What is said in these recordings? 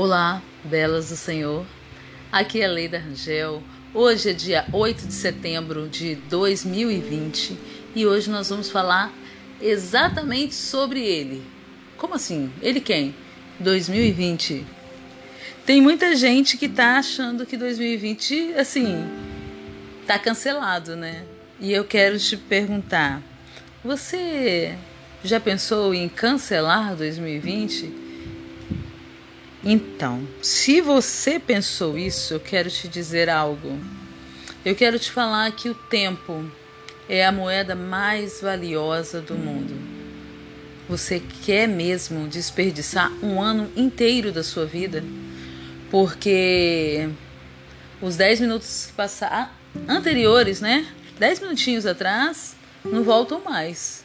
Olá, belas do Senhor. Aqui é a Leida Rangel. Hoje é dia 8 de setembro de 2020 e hoje nós vamos falar exatamente sobre ele. Como assim? Ele quem? 2020. Tem muita gente que tá achando que 2020, assim, tá cancelado, né? E eu quero te perguntar: você já pensou em cancelar 2020? Então, se você pensou isso, eu quero te dizer algo. Eu quero te falar que o tempo é a moeda mais valiosa do mundo. Você quer mesmo desperdiçar um ano inteiro da sua vida? Porque os 10 minutos que passaram anteriores, né? 10 minutinhos atrás, não voltam mais.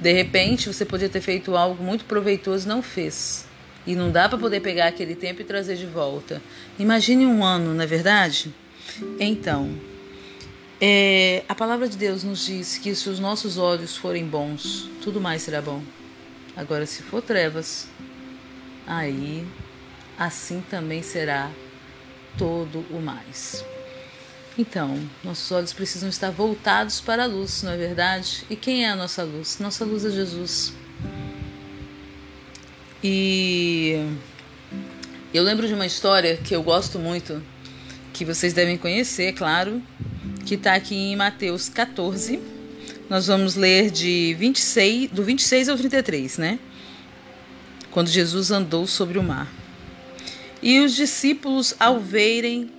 De repente, você podia ter feito algo muito proveitoso e não fez. E não dá para poder pegar aquele tempo e trazer de volta. Imagine um ano, não é verdade? Então, é, a palavra de Deus nos diz que se os nossos olhos forem bons, tudo mais será bom. Agora, se for trevas, aí assim também será todo o mais. Então, nossos olhos precisam estar voltados para a luz, não é verdade? E quem é a nossa luz? Nossa luz é Jesus. E eu lembro de uma história que eu gosto muito, que vocês devem conhecer, claro, que está aqui em Mateus 14. Nós vamos ler de 26, do 26 ao 33, né? Quando Jesus andou sobre o mar. E os discípulos, ao verem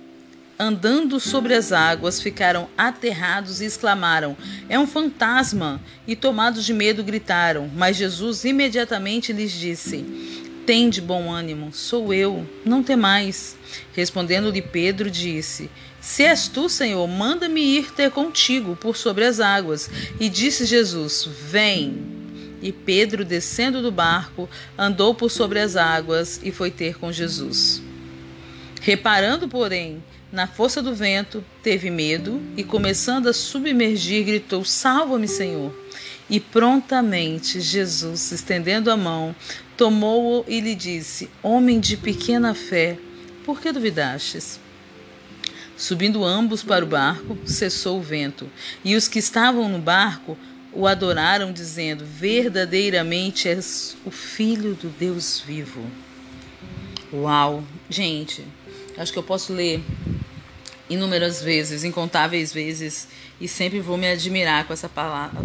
andando sobre as águas, ficaram aterrados e exclamaram: É um fantasma! E tomados de medo gritaram. Mas Jesus imediatamente lhes disse: Tende bom ânimo, sou eu, não temais. Respondendo-lhe Pedro, disse: Se és tu, Senhor, manda-me ir ter contigo por sobre as águas. E disse Jesus: Vem. E Pedro, descendo do barco, andou por sobre as águas e foi ter com Jesus. Reparando, porém, na força do vento, teve medo e, começando a submergir, gritou: Salva-me, Senhor! E prontamente Jesus, estendendo a mão, tomou-o e lhe disse: Homem de pequena fé, por que duvidastes? Subindo ambos para o barco, cessou o vento, e os que estavam no barco o adoraram, dizendo: Verdadeiramente és o Filho do Deus vivo. Uau! Gente, acho que eu posso ler inúmeras vezes, incontáveis vezes, e sempre vou me admirar com essa palavra.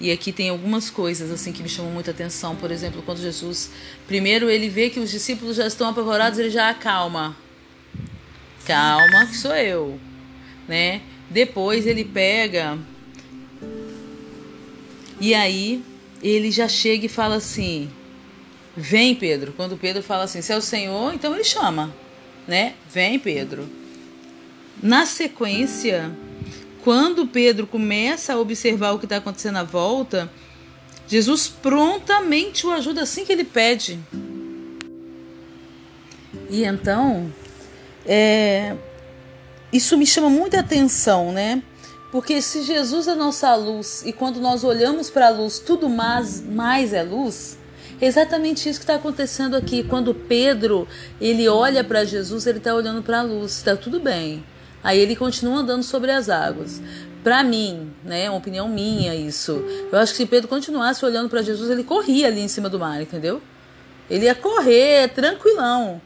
E aqui tem algumas coisas assim que me chamam muita atenção. Por exemplo, quando Jesus, primeiro ele vê que os discípulos já estão apavorados, ele já acalma. Calma, que sou eu, né? Depois ele pega e aí ele já chega e fala assim: "Vem, Pedro". Quando Pedro fala assim: "Se é o Senhor", então ele chama, né? "Vem, Pedro". Na sequência, quando Pedro começa a observar o que está acontecendo à volta, Jesus prontamente o ajuda assim que ele pede. E então, é, isso me chama muita atenção, né? Porque se Jesus é nossa luz e quando nós olhamos para a luz, tudo mais, mais é luz, é exatamente isso que está acontecendo aqui. Quando Pedro ele olha para Jesus, ele está olhando para a luz, está tudo bem. Aí ele continua andando sobre as águas. Para mim, né, é uma opinião minha isso. Eu acho que se Pedro continuasse olhando para Jesus, ele corria ali em cima do mar, entendeu? Ele ia correr tranquilão.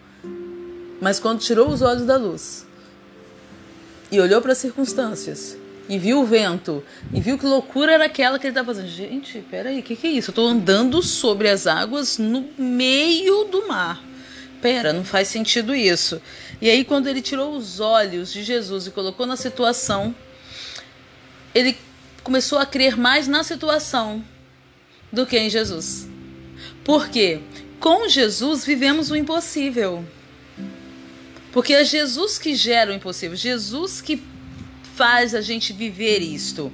Mas quando tirou os olhos da luz e olhou para as circunstâncias e viu o vento e viu que loucura era aquela que ele estava fazendo. Gente, peraí, o que, que é isso? Eu estou andando sobre as águas no meio do mar. Pera, não faz sentido isso. E aí, quando ele tirou os olhos de Jesus e colocou na situação, ele começou a crer mais na situação do que em Jesus. Por quê? Com Jesus vivemos o impossível. Porque é Jesus que gera o impossível, Jesus que faz a gente viver isto.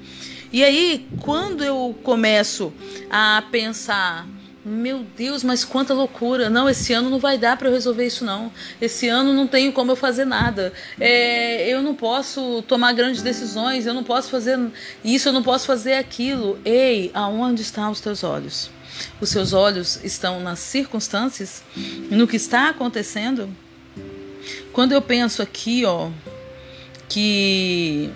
E aí, quando eu começo a pensar Meu Deus, mas quanta loucura! Não, esse ano não vai dar para eu resolver isso não. Esse ano não tenho como eu fazer nada. É, eu não posso tomar grandes decisões. Eu não posso fazer isso. Eu não posso fazer aquilo. Ei, aonde estão os teus olhos? Os seus olhos estão nas circunstâncias, no que está acontecendo. Quando eu penso aqui, ó, que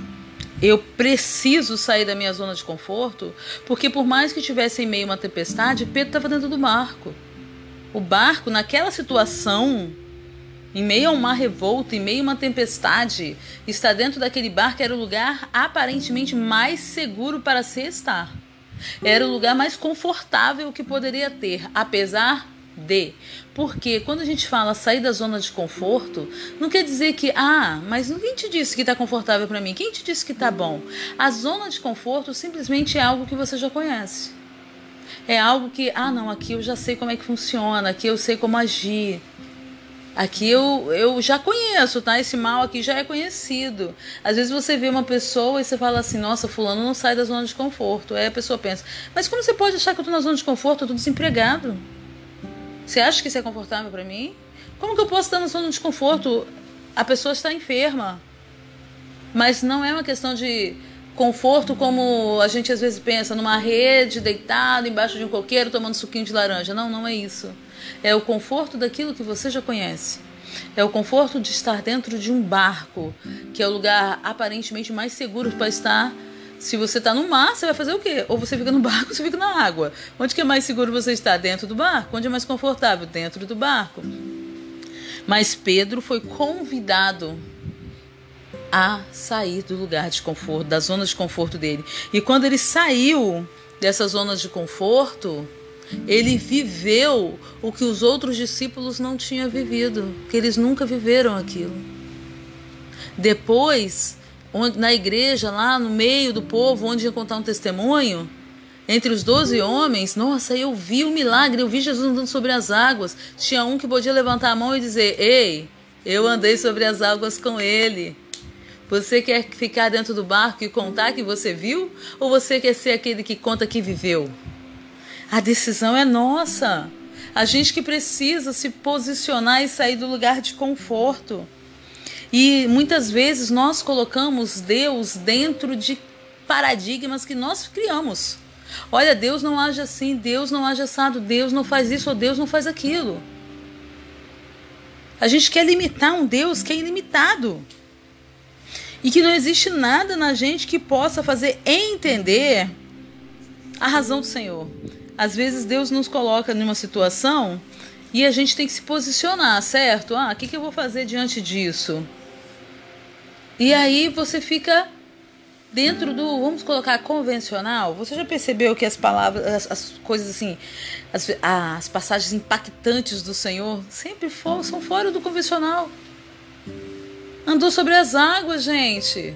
eu preciso sair da minha zona de conforto, porque por mais que tivesse em meio a uma tempestade, Pedro estava dentro do barco. O barco, naquela situação, em meio a um mar revolto, em meio a uma tempestade, está dentro daquele barco era o lugar aparentemente mais seguro para se estar. Era o lugar mais confortável que poderia ter, apesar de. Porque quando a gente fala sair da zona de conforto, não quer dizer que, ah, mas quem te disse que está confortável para mim? Quem te disse que está bom? A zona de conforto simplesmente é algo que você já conhece. É algo que, ah, não, aqui eu já sei como é que funciona, aqui eu sei como agir. Aqui eu, eu já conheço, tá? Esse mal aqui já é conhecido. Às vezes você vê uma pessoa e você fala assim, nossa, fulano não sai da zona de conforto. Aí a pessoa pensa, mas como você pode achar que eu tô na zona de conforto? Eu tô desempregado. Você acha que isso é confortável para mim? Como que eu posso estar na zona de desconforto? A pessoa está enferma. Mas não é uma questão de conforto como a gente às vezes pensa, numa rede, deitado embaixo de um coqueiro, tomando suquinho de laranja. Não, não é isso. É o conforto daquilo que você já conhece. É o conforto de estar dentro de um barco, que é o lugar aparentemente mais seguro para estar se você está no mar, você vai fazer o quê? Ou você fica no barco ou você fica na água. Onde que é mais seguro você estar? Dentro do barco. Onde é mais confortável? Dentro do barco. Mas Pedro foi convidado a sair do lugar de conforto, da zona de conforto dele. E quando ele saiu dessa zona de conforto, ele viveu o que os outros discípulos não tinham vivido, que eles nunca viveram aquilo. Depois, onde, na igreja, lá no meio do povo, onde ia contar um testemunho, entre os doze homens, nossa, eu vi o milagre, eu vi Jesus andando sobre as águas. Tinha um que podia levantar a mão e dizer: Ei, eu andei sobre as águas com ele. Você quer ficar dentro do barco e contar que você viu? Ou você quer ser aquele que conta que viveu? A decisão é nossa. A gente que precisa se posicionar e sair do lugar de conforto. E muitas vezes nós colocamos Deus dentro de paradigmas que nós criamos. Olha, Deus não age assim, Deus não age assado, Deus não faz isso ou Deus não faz aquilo. A gente quer limitar um Deus que é ilimitado. E que não existe nada na gente que possa fazer entender a razão do Senhor. Às vezes Deus nos coloca numa situação e a gente tem que se posicionar, certo? Ah, o que, que eu vou fazer diante disso? E aí você fica dentro do, vamos colocar, convencional. Você já percebeu que as palavras, as, as coisas assim, as, as, passagens impactantes do Senhor sempre for, são fora do convencional. Andou sobre as águas, gente.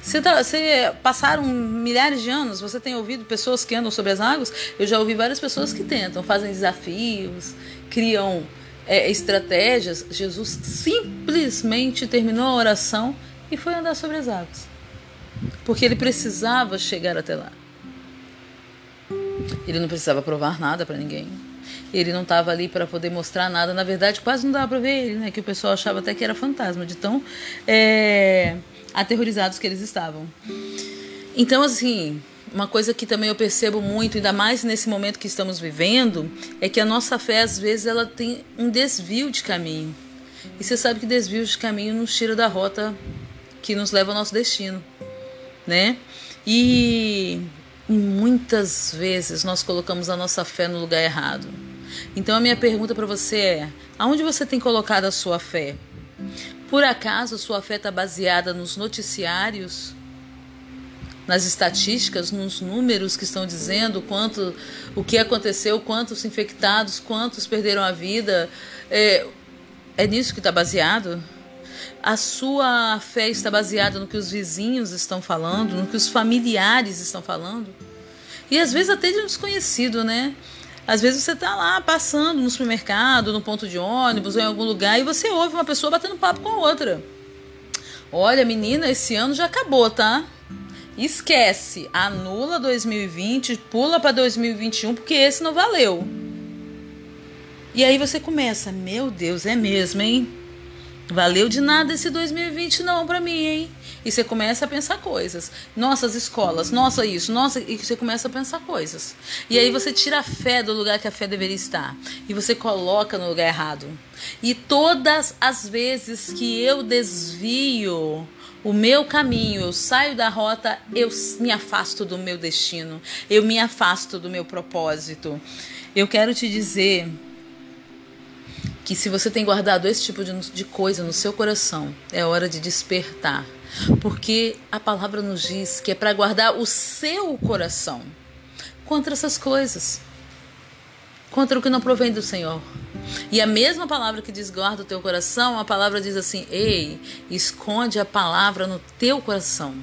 Você, tá, você passaram milhares de anos, você tem ouvido pessoas que andam sobre as águas? Eu já ouvi várias pessoas que tentam, fazem desafios, criam é, estratégias, Jesus simplesmente terminou a oração e foi andar sobre as águas. Porque ele precisava chegar até lá. Ele não precisava provar nada para ninguém. Ele não estava ali para poder mostrar nada. Na verdade, quase não dava para ver ele, né? Que o pessoal achava até que era fantasma, de tão é, aterrorizados que eles estavam. Então, assim, uma coisa que também eu percebo muito, ainda mais nesse momento que estamos vivendo, é que a nossa fé, às vezes, ela tem um desvio de caminho. E você sabe que desvio de caminho nos tira da rota que nos leva ao nosso destino, né? E, muitas vezes nós colocamos a nossa fé no lugar errado. Então a minha pergunta para você é: aonde você tem colocado a sua fé? Por acaso sua fé está baseada nos noticiários nas estatísticas, nos números que estão dizendo quanto o que aconteceu, quantos infectados, quantos perderam a vida. É, é nisso que está baseado? A sua fé está baseada no que os vizinhos estão falando, no que os familiares estão falando? E às vezes até de um desconhecido, né? Às vezes você está lá passando no supermercado, no ponto de ônibus ou em algum lugar e você ouve uma pessoa batendo papo com a outra. Olha, menina, esse ano já acabou, tá? Esquece, anula 2020, pula para 2021 porque esse não valeu. E aí você começa, meu Deus, é mesmo, hein? Valeu de nada esse 2020 não para mim, hein? E você começa a pensar coisas. Nossas escolas, nossa isso, nossa, e você começa a pensar coisas. E aí você tira a fé do lugar que a fé deveria estar e você coloca no lugar errado. E todas as vezes que eu desvio o meu caminho, eu saio da rota, eu me afasto do meu destino, eu me afasto do meu propósito. Eu quero te dizer que se você tem guardado esse tipo de, de coisa no seu coração, é hora de despertar. Porque a palavra nos diz que é para guardar o seu coração contra essas coisas, contra o que não provém do Senhor. E a mesma palavra que diz guarda o teu coração, a palavra diz assim: ei, esconde a palavra no teu coração.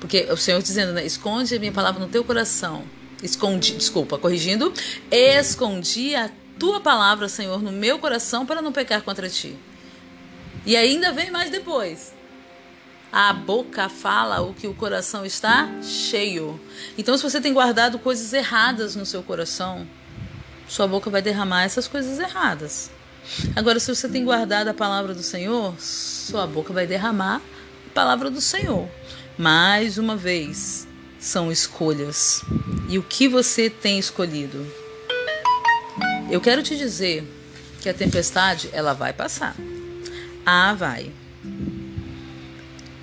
Porque o Senhor dizendo, né? Esconde a minha palavra no teu coração. Escondi, desculpa, corrigindo, escondi a tua palavra, Senhor, no meu coração para não pecar contra ti. E ainda vem mais depois. A boca fala o que o coração está cheio. Então, se você tem guardado coisas erradas no seu coração, sua boca vai derramar essas coisas erradas. Agora, se você tem guardado a palavra do Senhor, sua boca vai derramar a palavra do Senhor. Mais uma vez, são escolhas. E o que você tem escolhido? Eu quero te dizer que a tempestade ela vai passar. Ah, vai.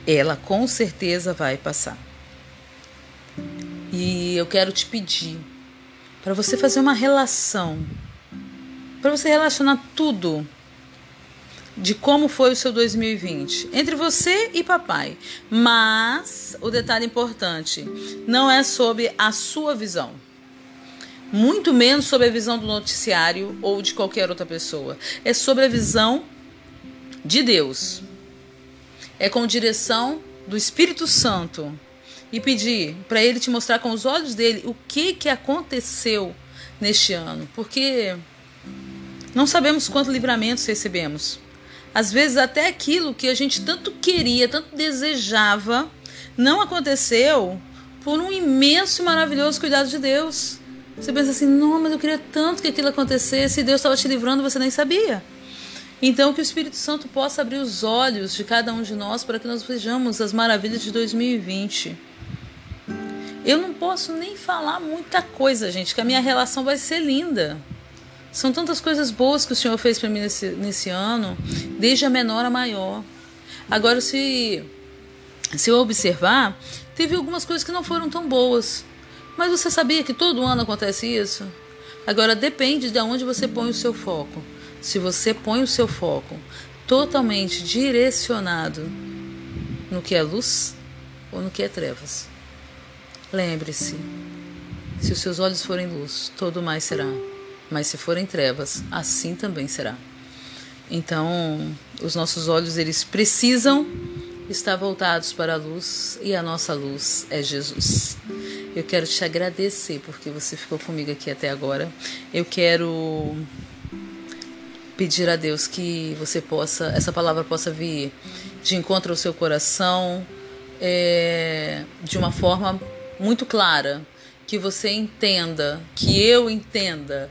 Ela com certeza vai passar. E eu quero te pedir para você fazer uma relação, para você relacionar tudo de como foi o seu 2020 entre você e papai. Mas o detalhe importante não é sobre a sua visão muito menos sobre a visão do noticiário ou de qualquer outra pessoa. É sobre a visão de Deus. É com direção do Espírito Santo e pedir para ele te mostrar com os olhos dele o que que aconteceu neste ano, porque não sabemos quanto livramentos recebemos. Às vezes até aquilo que a gente tanto queria, tanto desejava, não aconteceu por um imenso e maravilhoso cuidado de Deus. Você pensa assim, não, mas eu queria tanto que aquilo acontecesse e Deus estava te livrando, você nem sabia. Então, que o Espírito Santo possa abrir os olhos de cada um de nós para que nós vejamos as maravilhas de 2020. Eu não posso nem falar muita coisa, gente, que a minha relação vai ser linda. São tantas coisas boas que o Senhor fez para mim nesse, nesse ano, desde a menor a maior. Agora, se, se eu observar, teve algumas coisas que não foram tão boas. Mas você sabia que todo ano acontece isso? Agora depende de onde você põe o seu foco. Se você põe o seu foco totalmente direcionado no que é luz ou no que é trevas. Lembre-se, se os seus olhos forem luz, todo mais será. Mas se forem trevas, assim também será. Então, os nossos olhos eles precisam estar voltados para a luz e a nossa luz é Jesus. Eu quero te agradecer porque você ficou comigo aqui até agora. Eu quero pedir a Deus que você possa, essa palavra possa vir de encontro ao seu coração é, de uma forma muito clara, que você entenda, que eu entenda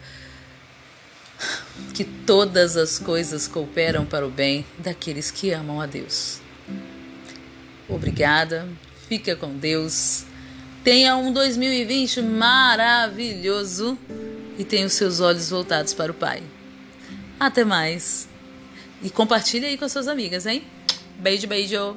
que todas as coisas cooperam para o bem daqueles que amam a Deus. Obrigada, fica com Deus. Tenha um 2020 maravilhoso e tenha os seus olhos voltados para o Pai. Até mais. E compartilhe aí com suas amigas, hein? Beijo, beijo.